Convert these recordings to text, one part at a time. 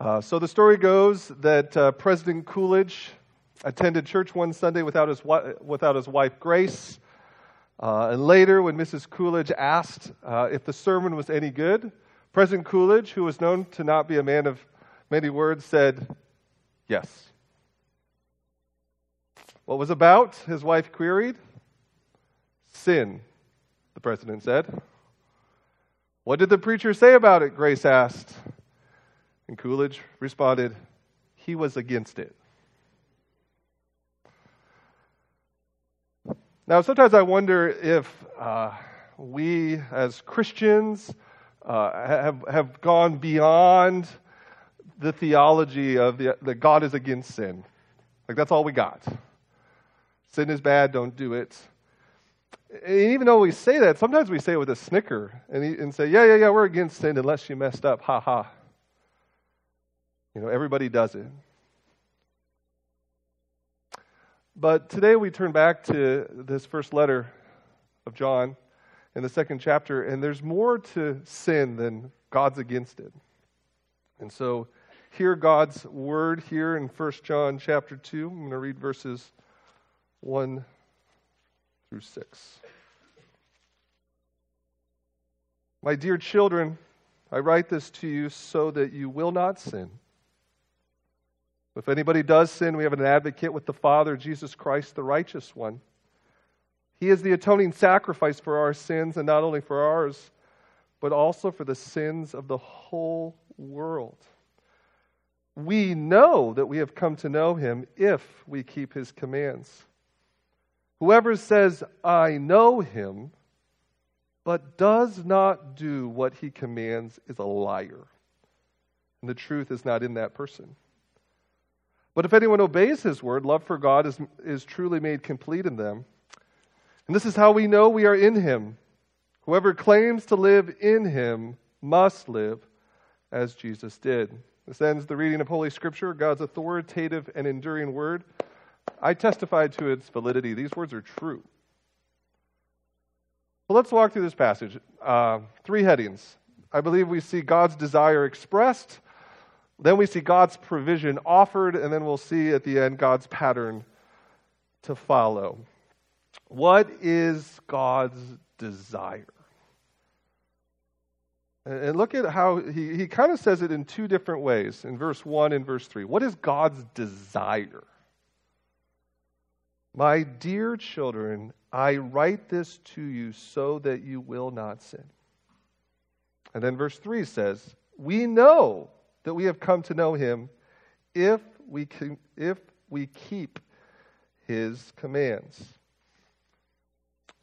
Uh, so the story goes that uh, President Coolidge attended church one Sunday without his, without his wife Grace. Uh, and later, when Mrs. Coolidge asked uh, if the sermon was any good, President Coolidge, who was known to not be a man of many words, said, Yes. What was about? His wife queried. Sin, the president said. What did the preacher say about it? Grace asked. And Coolidge responded, He was against it. Now, sometimes I wonder if uh, we as Christians uh, have, have gone beyond the theology of the, that God is against sin. Like, that's all we got. Sin is bad, don't do it. And even though we say that, sometimes we say it with a snicker and, and say, yeah, yeah, yeah, we're against sin unless you messed up. Ha ha. You know, everybody does it. But today we turn back to this first letter of John in the second chapter, and there's more to sin than God's against it. And so hear God's word here in 1 John chapter 2. I'm going to read verses 1 through 6. My dear children, I write this to you so that you will not sin. If anybody does sin, we have an advocate with the Father, Jesus Christ, the righteous one. He is the atoning sacrifice for our sins, and not only for ours, but also for the sins of the whole world. We know that we have come to know him if we keep his commands. Whoever says, I know him, but does not do what he commands is a liar. And the truth is not in that person. But if anyone obeys his word, love for God is, is truly made complete in them. And this is how we know we are in him. Whoever claims to live in him must live as Jesus did. This ends the reading of Holy Scripture, God's authoritative and enduring word. I testify to its validity. These words are true. Well, let's walk through this passage. Uh, three headings. I believe we see God's desire expressed, then we see God's provision offered, and then we'll see at the end God's pattern to follow. What is God's desire? And look at how he, he kind of says it in two different ways in verse 1 and verse 3. What is God's desire? My dear children, I write this to you so that you will not sin. And then verse 3 says, We know that we have come to know him if we, can, if we keep his commands.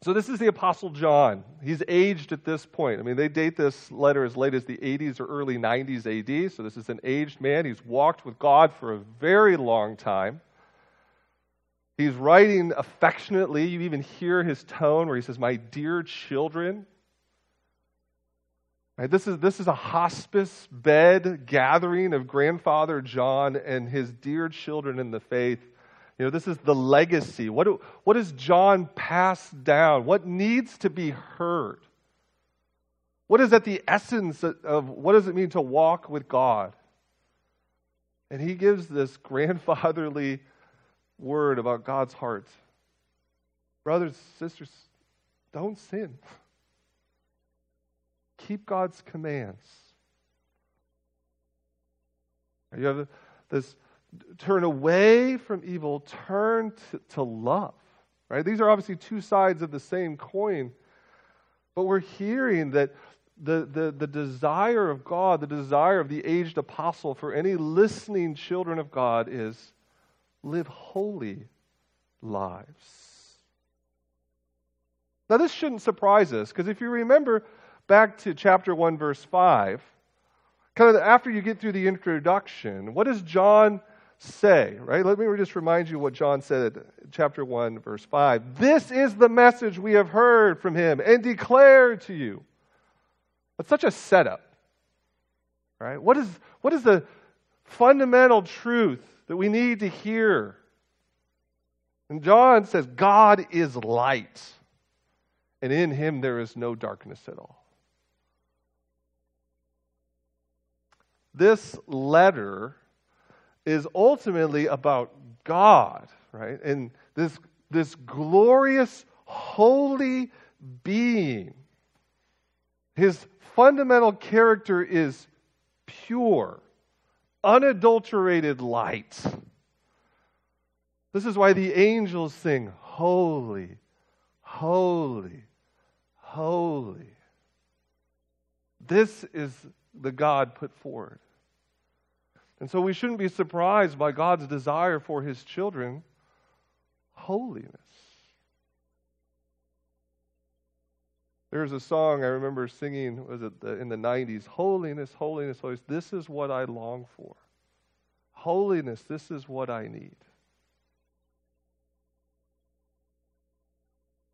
So, this is the Apostle John. He's aged at this point. I mean, they date this letter as late as the 80s or early 90s AD. So, this is an aged man. He's walked with God for a very long time. He's writing affectionately. You even hear his tone where he says, My dear children. Right, this, is, this is a hospice bed gathering of grandfather John and his dear children in the faith. You know, this is the legacy. What, do, what does John pass down? What needs to be heard? What is at the essence of what does it mean to walk with God? And he gives this grandfatherly word about God's heart. Brothers, sisters, don't sin. Keep God's commands. You have this turn away from evil, turn to, to love. Right? These are obviously two sides of the same coin. But we're hearing that the, the, the desire of God, the desire of the aged apostle for any listening children of God is live holy lives. Now, this shouldn't surprise us because if you remember back to chapter 1, verse 5, kind of after you get through the introduction, what does John say? Right? Let me just remind you what John said at chapter 1, verse 5. This is the message we have heard from him and declared to you. That's such a setup. Right? What is, what is the fundamental truth that we need to hear. And John says, God is light, and in him there is no darkness at all. This letter is ultimately about God, right? And this, this glorious, holy being. His fundamental character is pure, unadulterated light. This is why the angels sing, Holy, holy, holy. This is the God put forward. And so we shouldn't be surprised by God's desire for his children holiness. There's a song I remember singing, was it the, in the 90s? Holiness, holiness, holiness. This is what I long for. Holiness, this is what I need.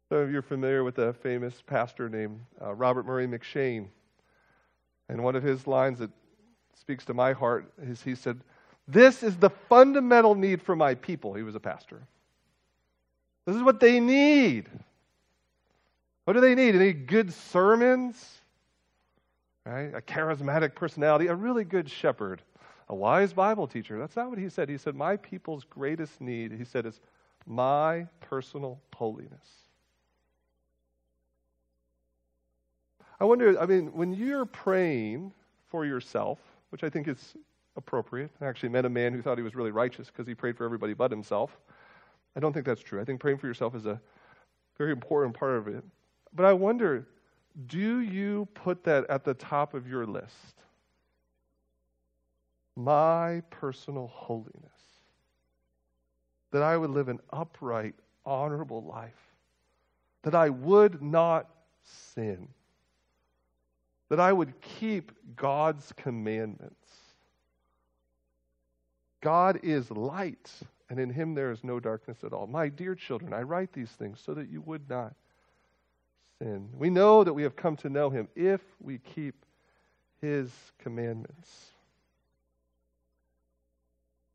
Some of you are familiar with a famous pastor named uh, Robert Murray M'Cheyne. And one of his lines that speaks to my heart is he said, This is the fundamental need for my people. He was a pastor. This is what they need. What do they need? Need good sermons, right? A charismatic personality, a really good shepherd, a wise Bible teacher. That's not what he said. He said, My people's greatest need, he said, is my personal holiness. I wonder, I mean, when you're praying for yourself, which I think is appropriate, I actually met a man who thought he was really righteous because he prayed for everybody but himself. I don't think that's true. I think praying for yourself is a very important part of it. But I wonder do you put that at the top of your list? My personal holiness. That I would live an upright, honorable life. That I would not sin. That I would keep God's commandments. God is light, and in him there is no darkness at all. My dear children, I write these things so that you would not sin. We know that we have come to know him if we keep his commandments.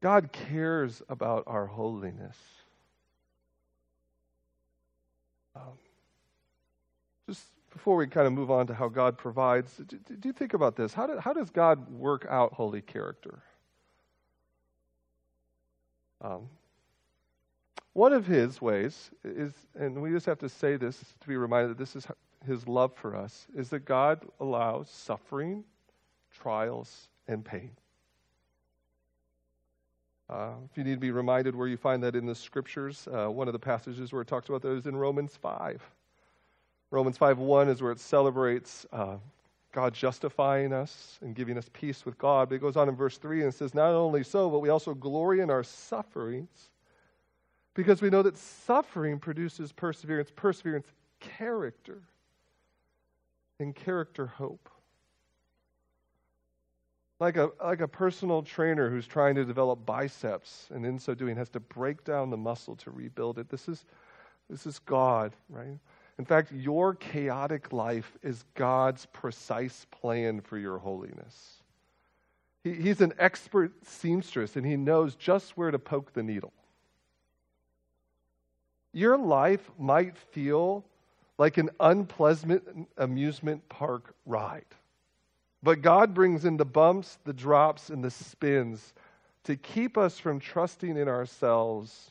God cares about our holiness. Um, before we kind of move on to how God provides, do, do you think about this? How, how does God work out holy character? Um, one of his ways is, and we just have to say this to be reminded that this is his love for us, is that God allows suffering, trials, and pain. Uh, if you need to be reminded where you find that in the scriptures, uh, one of the passages where it talks about that is in Romans 5. Romans 5 1 is where it celebrates uh, God justifying us and giving us peace with God. But it goes on in verse 3 and says, Not only so, but we also glory in our sufferings because we know that suffering produces perseverance, perseverance, character, and character, hope. Like a, like a personal trainer who's trying to develop biceps and in so doing has to break down the muscle to rebuild it. This is, this is God, right? In fact, your chaotic life is God's precise plan for your holiness. He, he's an expert seamstress and he knows just where to poke the needle. Your life might feel like an unpleasant amusement park ride. But God brings in the bumps, the drops, and the spins to keep us from trusting in ourselves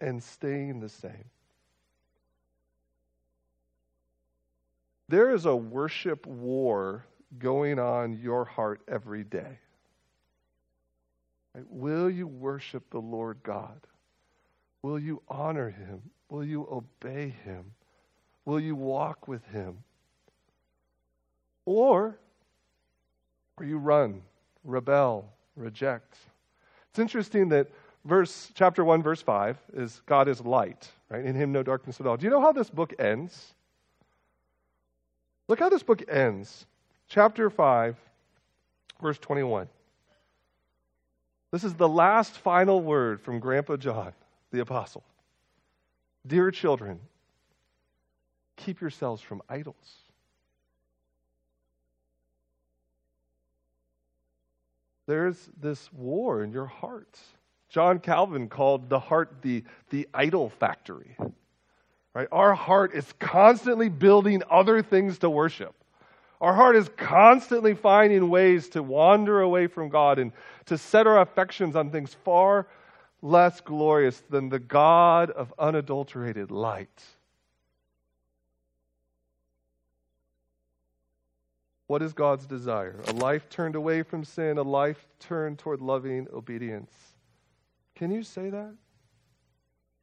and staying the same. There is a worship war going on your heart every day. Right? Will you worship the Lord God? Will you honor him? Will you obey him? Will you walk with him? Or will you run, rebel, reject? It's interesting that verse chapter 1 verse 5 is God is light, right? In him no darkness at all. Do you know how this book ends? Look how this book ends. Chapter 5 verse 21. This is the last final word from Grandpa John the apostle. Dear children, keep yourselves from idols. There's this war in your hearts. John Calvin called the heart the, the idol factory. Right? Our heart is constantly building other things to worship. Our heart is constantly finding ways to wander away from God and to set our affections on things far less glorious than the God of unadulterated light. What is God's desire? A life turned away from sin, a life turned toward loving obedience. Can you say that?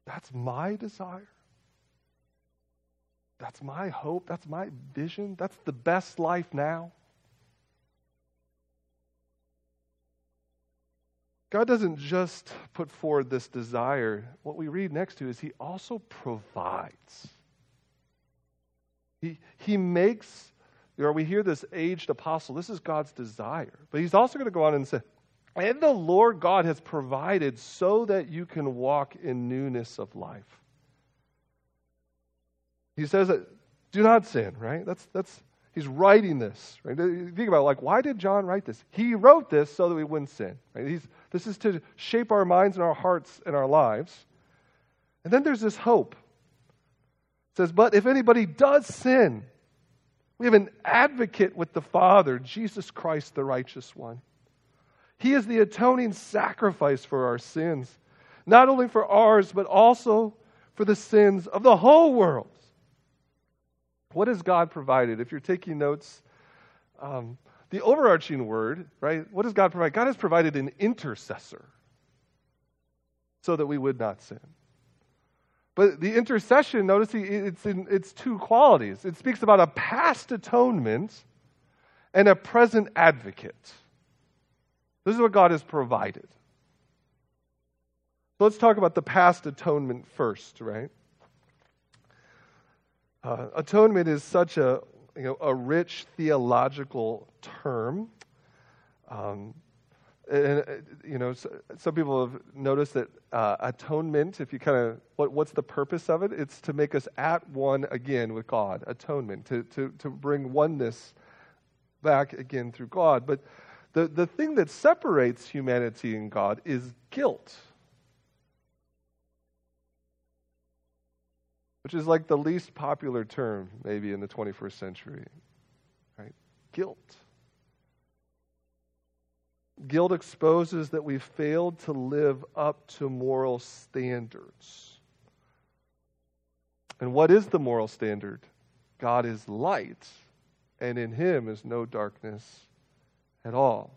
That's my desire. That's my hope. That's my vision. That's the best life now. God doesn't just put forward this desire. What we read next to is He also provides. He, he makes, or we hear this aged apostle, this is God's desire. But He's also going to go on and say, and the Lord God has provided so that you can walk in newness of life. He says that do not sin, right? That's, that's, he's writing this, right? Think about it, like, why did John write this? He wrote this so that we wouldn't sin, right? He's, this is to shape our minds and our hearts and our lives. And then there's this hope. It says, but if anybody does sin, we have an advocate with the Father, Jesus Christ, the righteous one. He is the atoning sacrifice for our sins, not only for ours, but also for the sins of the whole world. What has God provided? If you're taking notes, um, the overarching word, right? What does God provide? God has provided an intercessor so that we would not sin. But the intercession, notice it's in its two qualities. It speaks about a past atonement and a present advocate. This is what God has provided. So let's talk about the past atonement first, right? Uh, atonement is such a, you know, a rich theological term. Um, and, you know, some people have noticed that uh, atonement, if you kind of, what, what's the purpose of it? It's to make us at one again with God. Atonement, to, to, to bring oneness back again through God. But the, the thing that separates humanity and God is guilt. Which is like the least popular term, maybe, in the 21st century. Right? Guilt. Guilt exposes that we've failed to live up to moral standards. And what is the moral standard? God is light, and in him is no darkness at all.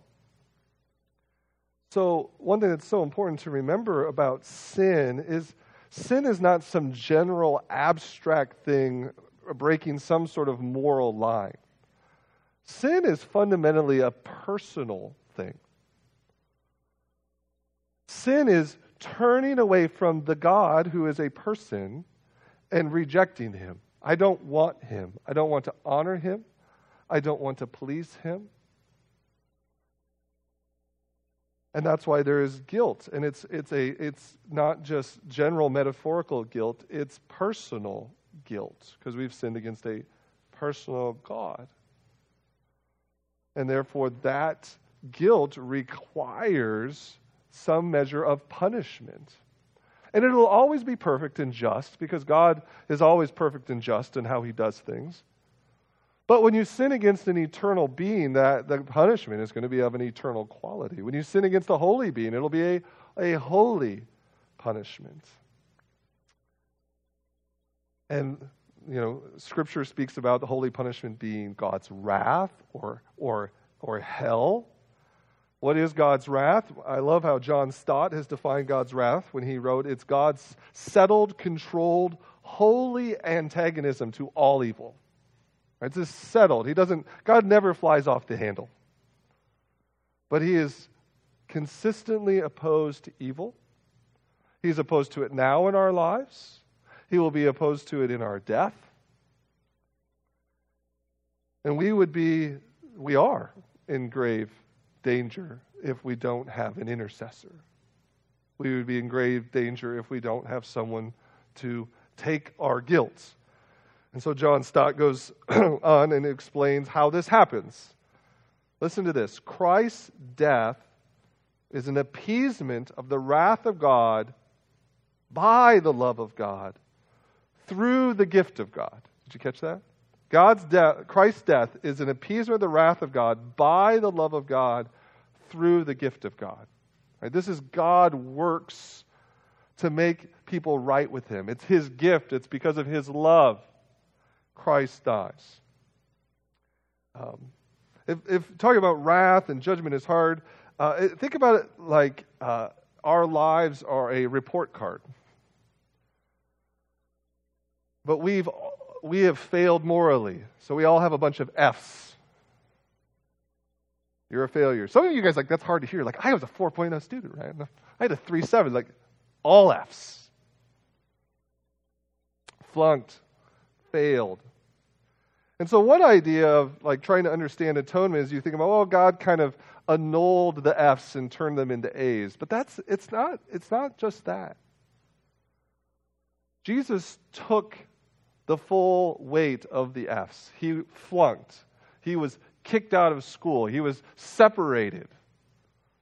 So, one thing that's so important to remember about sin is sin is not some general abstract thing breaking some sort of moral line. Sin is fundamentally a personal thing. Sin is turning away from the God who is a person and rejecting him. I don't want him. I don't want to honor him. I don't want to please him. And that's why there is guilt. And it's, it's, a, it's not just general metaphorical guilt, it's personal guilt, because we've sinned against a personal God. And therefore, that guilt requires some measure of punishment. And it'll always be perfect and just, because God is always perfect and just in how he does things. But when you sin against an eternal being, that the punishment is going to be of an eternal quality. When you sin against a holy being, it'll be a, a holy punishment. And you know, Scripture speaks about the holy punishment being God's wrath or or or hell. What is God's wrath? I love how John Stott has defined God's wrath when he wrote, "It's God's settled, controlled, holy antagonism to all ev." It's just settled. He doesn't, God never flies off the handle. But he is consistently opposed to evil. He's opposed to it now in our lives. He will be opposed to it in our death. And we would be, we are in grave danger if we don't have an intercessor. We would be in grave danger if we don't have someone to take our guilt and so John Stott goes on and explains how this happens. Listen to this Christ's death is an appeasement of the wrath of God by the love of God through the gift of God. Did you catch that? God's death, Christ's death is an appeasement of the wrath of God by the love of God through the gift of God. Right? This is God works to make people right with him. It's his gift. It's because of his love Christ dies. Um, if, if, talking about wrath and judgment is hard, uh, think about it like uh, our lives are a report card. But we've we have failed morally. So we all have a bunch of F's. You're a failure. Some of you guys like that's hard to hear. Like I was a 4.0 student, right? I had a 3.7, like all F's. Flunked, failed. And so one idea of like trying to understand atonement is you think about, well, God kind of annulled the F's and turned them into A's. But that's it's not it's not just that. Jesus took the full weight of the F's. He flunked. He was kicked out of school. He was separated.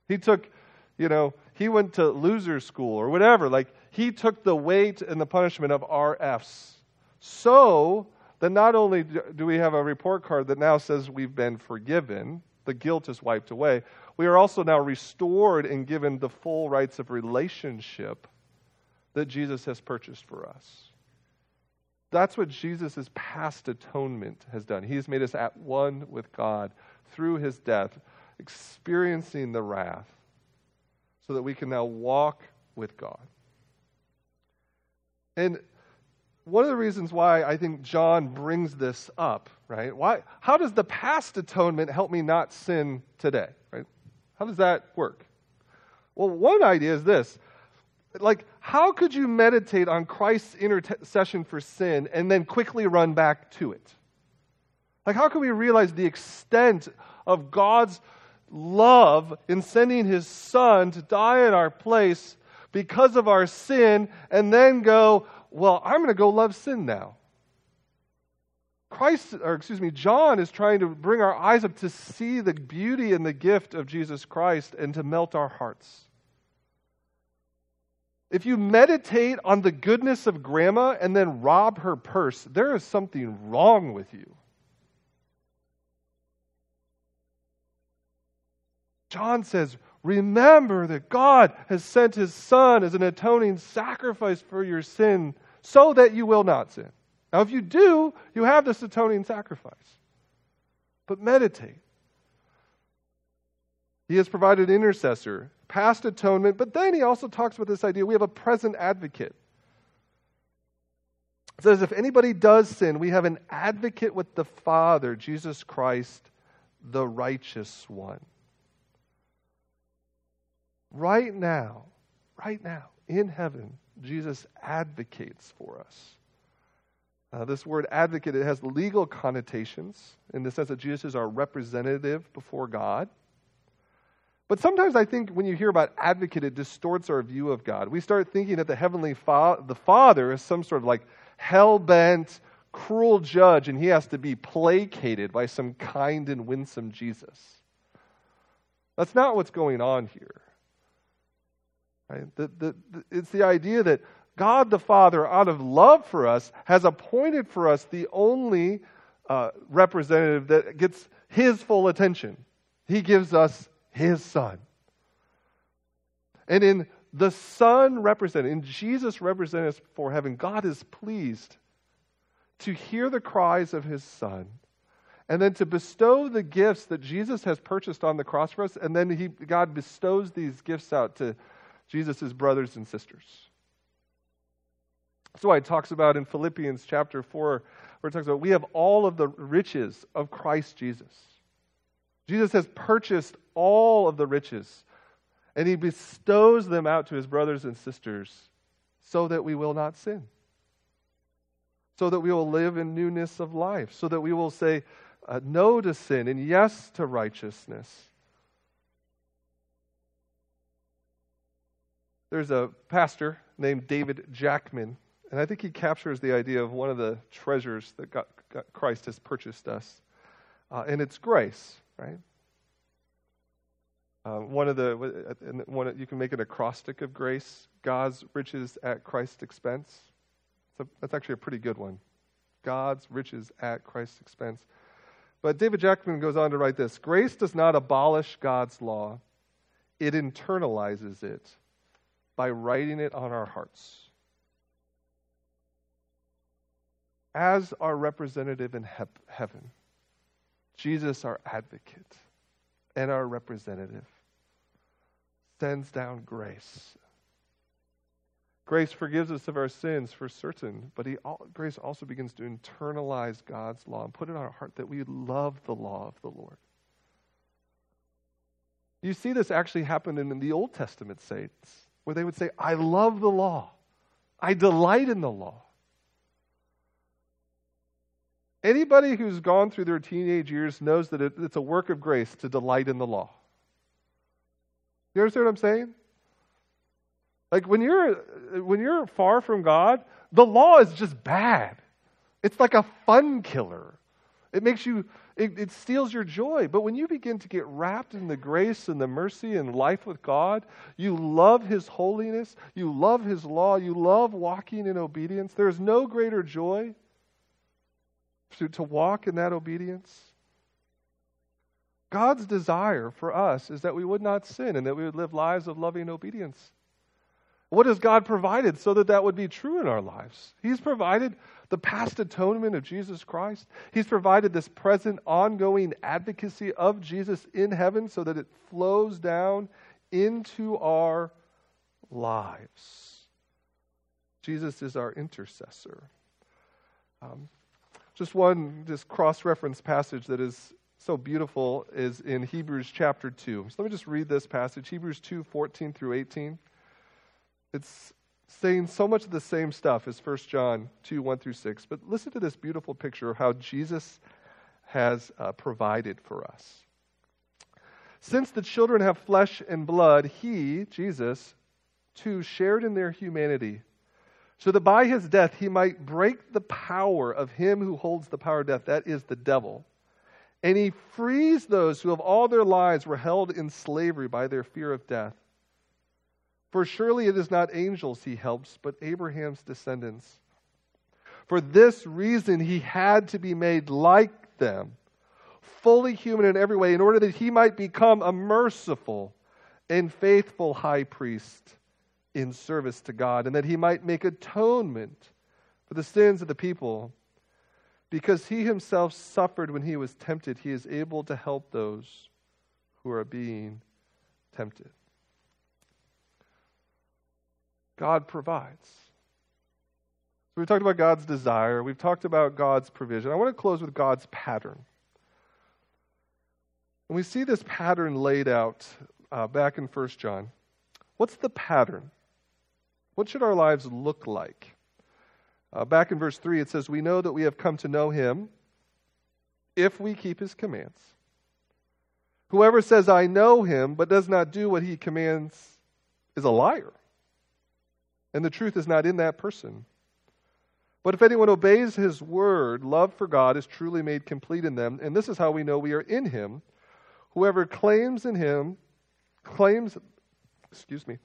He took, you know, he went to loser school or whatever. Like, he took the weight and the punishment of our F's. So that not only do we have a report card that now says we've been forgiven, the guilt is wiped away, we are also now restored and given the full rights of relationship that Jesus has purchased for us. That's what Jesus' past atonement has done. He has made us at one with God through his death, experiencing the wrath, so that we can now walk with God. And one of the reasons why I think John brings this up, right? Why, how does the past atonement help me not sin today, right? How does that work? Well, one idea is this like, how could you meditate on Christ's intercession for sin and then quickly run back to it? Like, how can we realize the extent of God's love in sending his son to die in our place because of our sin and then go, well, I'm going to go love sin now? Christ, or excuse me, John is trying to bring our eyes up to see the beauty and the gift of Jesus Christ and to melt our hearts. If you meditate on the goodness of grandma and then rob her purse, there is something wrong with you. John says, Remember that God has sent his Son as an atoning sacrifice for your sin so that you will not sin. Now, if you do, you have this atoning sacrifice. But meditate. He has provided an intercessor past atonement, but then he also talks about this idea we have a present advocate. It says, if anybody does sin, we have an advocate with the Father, Jesus Christ, the righteous one. Right now, right now, in heaven, Jesus advocates for us. Uh, this word advocate, it has legal connotations in the sense that Jesus is our representative before God. But sometimes I think when you hear about advocate, it distorts our view of God. We start thinking that the heavenly fa- the Father is some sort of like hell bent, cruel judge, and he has to be placated by some kind and winsome Jesus. That's not what's going on here. Right? The, the, the, it's the idea that God the Father, out of love for us, has appointed for us the only uh, representative that gets his full attention. He gives us his son. And in the Son represented, in Jesus represented for heaven, God is pleased to hear the cries of his Son and then to bestow the gifts that Jesus has purchased on the cross for us, and then he, God bestows these gifts out to Jesus' brothers and sisters. That's why it talks about in Philippians chapter 4, where it talks about we have all of the riches of Christ Jesus. Jesus has purchased all of the riches, and he bestows them out to his brothers and sisters so that we will not sin, so that we will live in newness of life, so that we will say uh, no to sin and yes to righteousness. There's a pastor named David Jackman, and I think he captures the idea of one of the treasures that Christ has purchased us, uh, and it's grace right? Uh, one of the one you can make an acrostic of grace: God's riches at Christ's expense. So that's actually a pretty good one. God's riches at Christ's expense. But David Jackman goes on to write this Grace does not abolish God's law, it internalizes it by writing it on our hearts. As our representative in he- heaven, Jesus, our advocate and our representative, sends down grace. Grace forgives us of our sins for certain, but he, grace also begins to internalize God's law and put it on our heart that we love the law of the Lord. You see this actually happen in the Old Testament saints, where they would say, I love the law, I delight in the law. Anybody who's gone through their teenage years knows that it, it's a work of grace to delight in the law. You understand what I'm saying? Like when you're when you're far from God, the law is just bad. It's like a fun killer. It makes you it, it, steals your joy. But when you begin to get wrapped in the grace and the mercy and life with God, you love His holiness, you love His law, you love walking in obedience. There's no greater joy to, to walk in that obedience. God's desire for us is that we would not sin and that we would live lives of loving obedience. What has God provided so that that would be true in our lives? He's provided the past atonement of Jesus Christ. He's provided this present, ongoing advocacy of Jesus in heaven so that it flows down into our lives. Jesus is our intercessor. Um, just one just cross-reference passage that is so beautiful is in Hebrews chapter 2. So let me just read this passage, Hebrews 2, 14 through 18. It's saying so much of the same stuff as 1 John 2, 1 through 6. But listen to this beautiful picture of how Jesus has uh, provided for us. Since the children have flesh and blood, he, Jesus, too shared in their humanity so that by his death he might break the power of him who holds the power of death, that is the devil. And he frees those who have all their lives were held in slavery by their fear of death. For surely it is not angels he helps, but Abraham's descendants. For this reason he had to be made like them, fully human in every way, in order that he might become a merciful and faithful high priest in service to God, and that he might make atonement for the sins of the people. Because he himself suffered when he was tempted, he is able to help those who are being tempted. God provides. So we've talked about God's desire, we've talked about God's provision. I want to close with God's pattern. And we see this pattern laid out uh, back in 1 John. What's the pattern? What should our lives look like? Uh, back in verse 3, it says, We know that we have come to know him if we keep his commands. Whoever says, I know him, but does not do what he commands, is a liar. And the truth is not in that person. But if anyone obeys his word, love for God is truly made complete in them. And this is how we know we are in him. Whoever claims in him, claims, excuse me,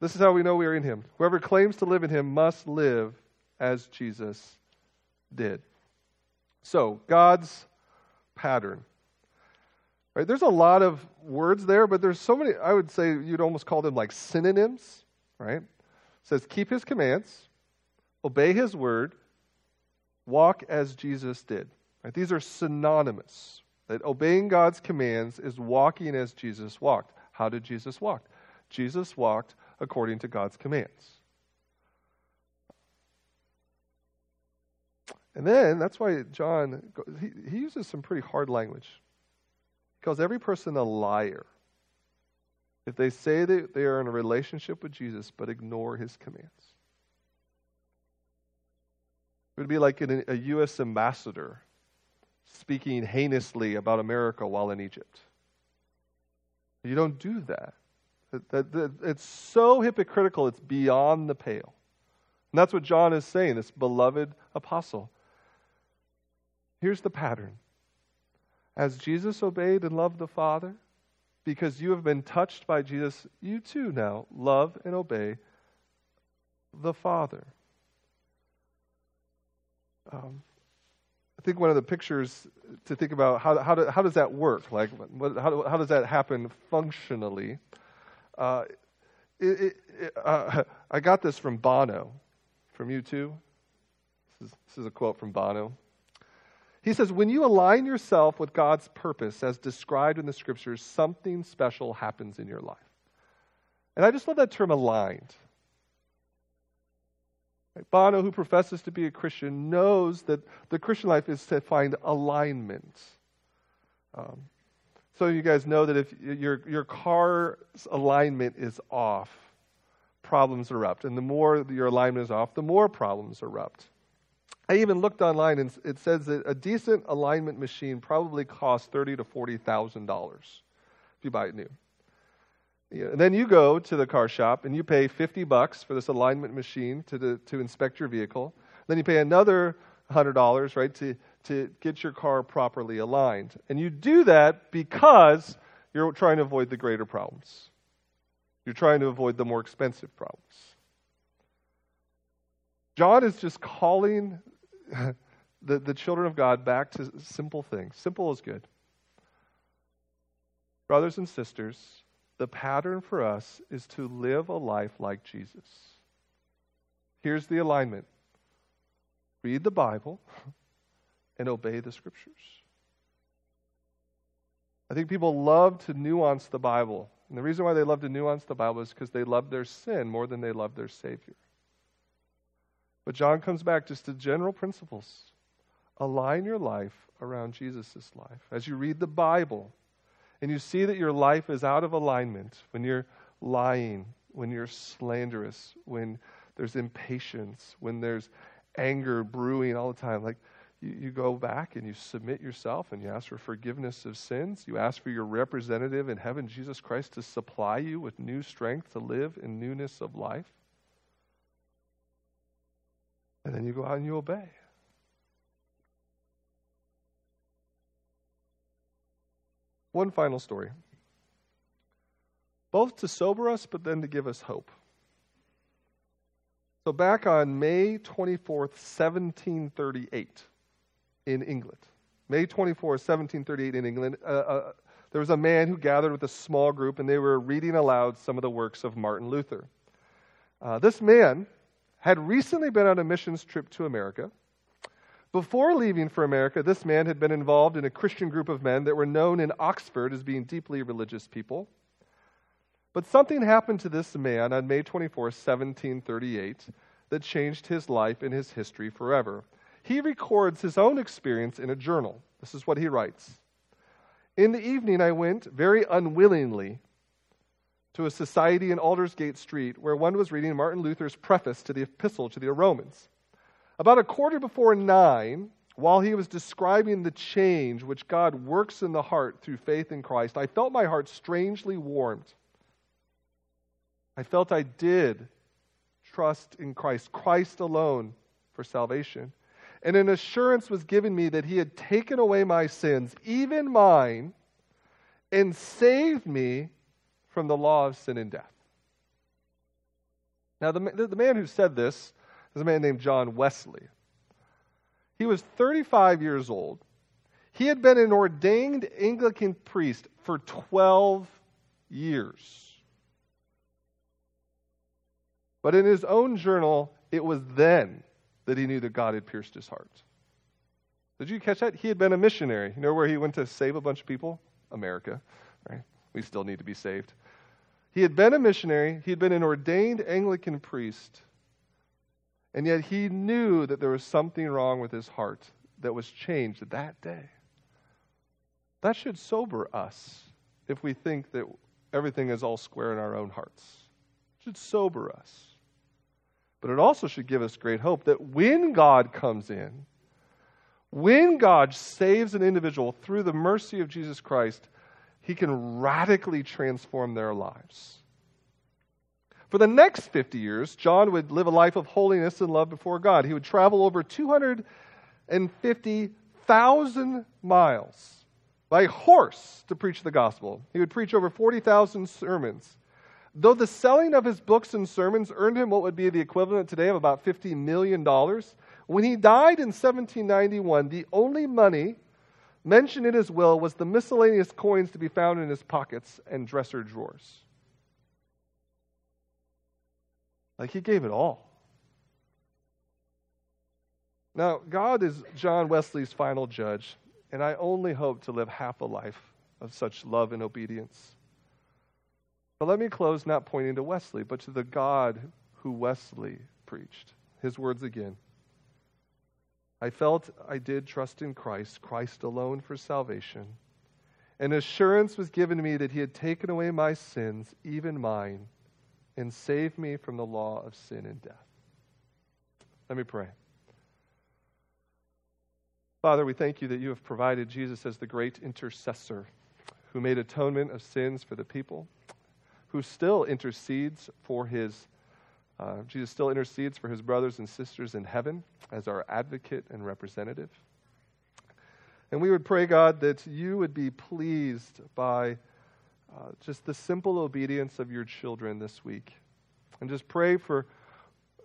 this is how we know we are in him. Whoever claims to live in him must live as Jesus did. So, God's pattern. Right? There's a lot of words there, but there's so many, I would say you'd almost call them like synonyms, right? It says, keep his commands, obey his word, walk as Jesus did. Right? These are synonymous. That obeying God's commands is walking as Jesus walked. How did Jesus walk? Jesus walked according to God's commands. And then that's why John he, he uses some pretty hard language. He calls every person a liar if they say that they are in a relationship with Jesus but ignore his commands. It would be like an, a U.S. ambassador speaking heinously about America while in Egypt. You don't do that. It's so hypocritical, it's beyond the pale. And that's what John is saying, this beloved apostle. Here's the pattern. As Jesus obeyed and loved the Father, because you have been touched by Jesus, U2 now love and obey the Father. Um, I think one of the pictures to think about how, how, do, how does that work? Like, what, how, how does that happen functionally? Uh, it, it, uh, I got this from Bono, from you too. This is, this is a quote from Bono. He says, When you align yourself with God's purpose as described in the scriptures, something special happens in your life. And I just love that term aligned. Bono, who professes to be a Christian, knows that the Christian life is to find alignment. Um, so you guys know that if your, your car's alignment is off, problems erupt. And the more your alignment is off, the more problems erupt. I even looked online and it says that a decent alignment machine probably costs thirty to forty thousand dollars if you buy it new. Yeah, and then you go to the car shop and you pay 50 bucks for this alignment machine to, the, to inspect your vehicle. Then you pay another $100, right, to, to get your car properly aligned. And you do that because you're trying to avoid the greater problems. You're trying to avoid the more expensive problems. John is just calling the, the children of God back to simple things. Simple is good. Brothers and sisters, the pattern for us is to live a life like Jesus. Here's the alignment read the Bible and obey the scriptures. I think people love to nuance the Bible. And the reason why they love to nuance the Bible is because they love their sin more than they love their Savior. But John comes back just to general principles. Align your life around Jesus' life. As you read the Bible, and you see that your life is out of alignment when you're lying, when you're slanderous, when there's impatience, when there's anger brewing all the time, like you, you go back and you submit yourself and you ask for forgiveness of sins. You ask for your representative in heaven, Jesus Christ, to supply you with new strength to live in newness of life. And then you go out and you obey. One final story. Both to sober us, but then to give us hope. So, back on May 24th, 1738, in England, May 24th, 1738, in England, uh, uh, there was a man who gathered with a small group and they were reading aloud some of the works of Martin Luther. Uh, this man had recently been on a missions trip to America before leaving for America, this man had been involved in a Christian group of men that were known in Oxford as being deeply religious people. But something happened to this man on May 24, 1738, that changed his life and his history forever. He records his own experience in a journal. This is what he writes In the evening, I went very unwillingly to a society in Aldersgate Street where one was reading Martin Luther's preface to the Epistle to the Romans. About a quarter before nine, while he was describing the change which God works in the heart through faith in Christ, I felt my heart strangely warmed. I felt I did trust in Christ, Christ alone for salvation. And an assurance was given me that he had taken away my sins, even mine, and saved me from the law of sin and death. Now, the, the man who said this is a man named John Wesley. He was 35 years old. He had been an ordained Anglican priest for 12 years. But in his own journal, it was then that he knew that God had pierced his heart. Did you catch that? He had been a missionary. You know where he went to save a bunch of people? America. Right? We still need to be saved. He had been a missionary, he had been an ordained Anglican priest, and yet he knew that there was something wrong with his heart that was changed that day. That should sober us if we think that everything is all square in our own hearts. It should sober us. But it also should give us great hope that when God comes in, when God saves an individual through the mercy of Jesus Christ, he can radically transform their lives. For the next 50 years, John would live a life of holiness and love before God. He would travel over 250,000 miles by horse to preach the gospel. He would preach over 40,000 sermons. Though the selling of his books and sermons earned him what would be the equivalent today of about $50 million, When he died in 1791, the only money mentioned in his will was the miscellaneous coins to be found in his pockets and dresser drawers. Like he gave it all. Now, God is John Wesley's final judge, and I only hope to live half a life of such love and obedience. But let me close not pointing to Wesley, but to the God who Wesley preached. His words again. I felt I did trust in Christ, Christ alone for salvation. An assurance was given me that he had taken away my sins, even mine, and saved me from the law of sin and death. Let me pray. Father, we thank you that you have provided Jesus as the great intercessor who made atonement of sins for the people, who still intercedes for his uh, Jesus still intercedes for his brothers and sisters in heaven as our advocate and representative. And we would pray, God, that you would be pleased by uh, just the simple obedience of your children this week. And just pray for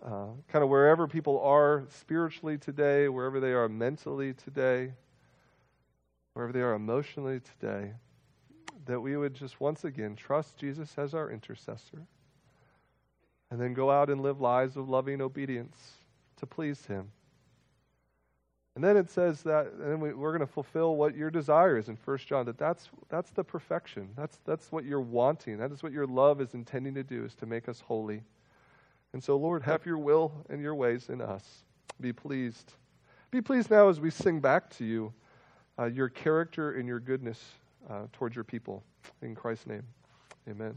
uh, kind of wherever people are spiritually today, wherever they are mentally today, wherever they are emotionally today, that we would just once again trust Jesus as our intercessor and then go out and live lives of loving obedience to please Him. And then it says that, and we, are going to fulfill what your desire is in 1 John, that that's, that's the perfection. That's, that's what you're wanting. That is what your love is intending to do, is to make us holy. And so, Lord, have your will and your ways in us. Be pleased. Be pleased now as we sing back to you uh, your character and your goodness uh, towards your people. In Christ's name, amen.